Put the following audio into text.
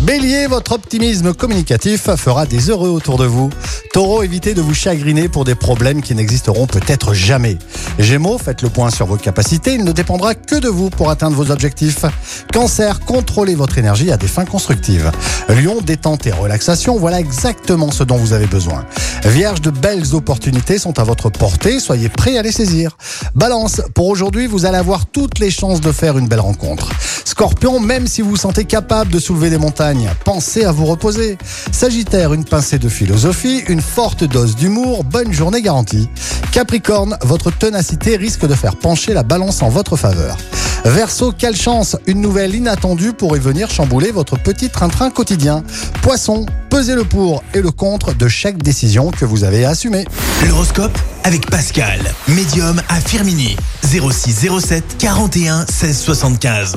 Bélier, votre optimisme communicatif fera des heureux autour de vous. Taureau, évitez de vous chagriner pour des problèmes qui n'existeront peut-être jamais. Gémeaux, faites le point sur vos capacités, il ne dépendra que de vous pour atteindre vos objectifs. Cancer, contrôlez votre énergie à des fins constructives. Lion, détente et relaxation, voilà exactement ce dont vous avez besoin. Vierge, de belles opportunités sont à votre portée, soyez prêts à les saisir. Balance, pour aujourd'hui, vous allez avoir toutes les chances de faire une belle rencontre. Scorpion, même si vous vous sentez capable de soulever des montagnes, pensez à vous reposer. Sagittaire, une pincée de philosophie, une forte dose d'humour, bonne journée garantie. Capricorne, votre ténacité risque de faire pencher la balance en votre faveur. Verseau, quelle chance Une nouvelle inattendue pourrait venir chambouler votre petit train-train quotidien. Poisson, pesez le pour et le contre de chaque décision que vous avez assumée. L'horoscope avec Pascal, médium à Firmini. 06 07 41 16 75.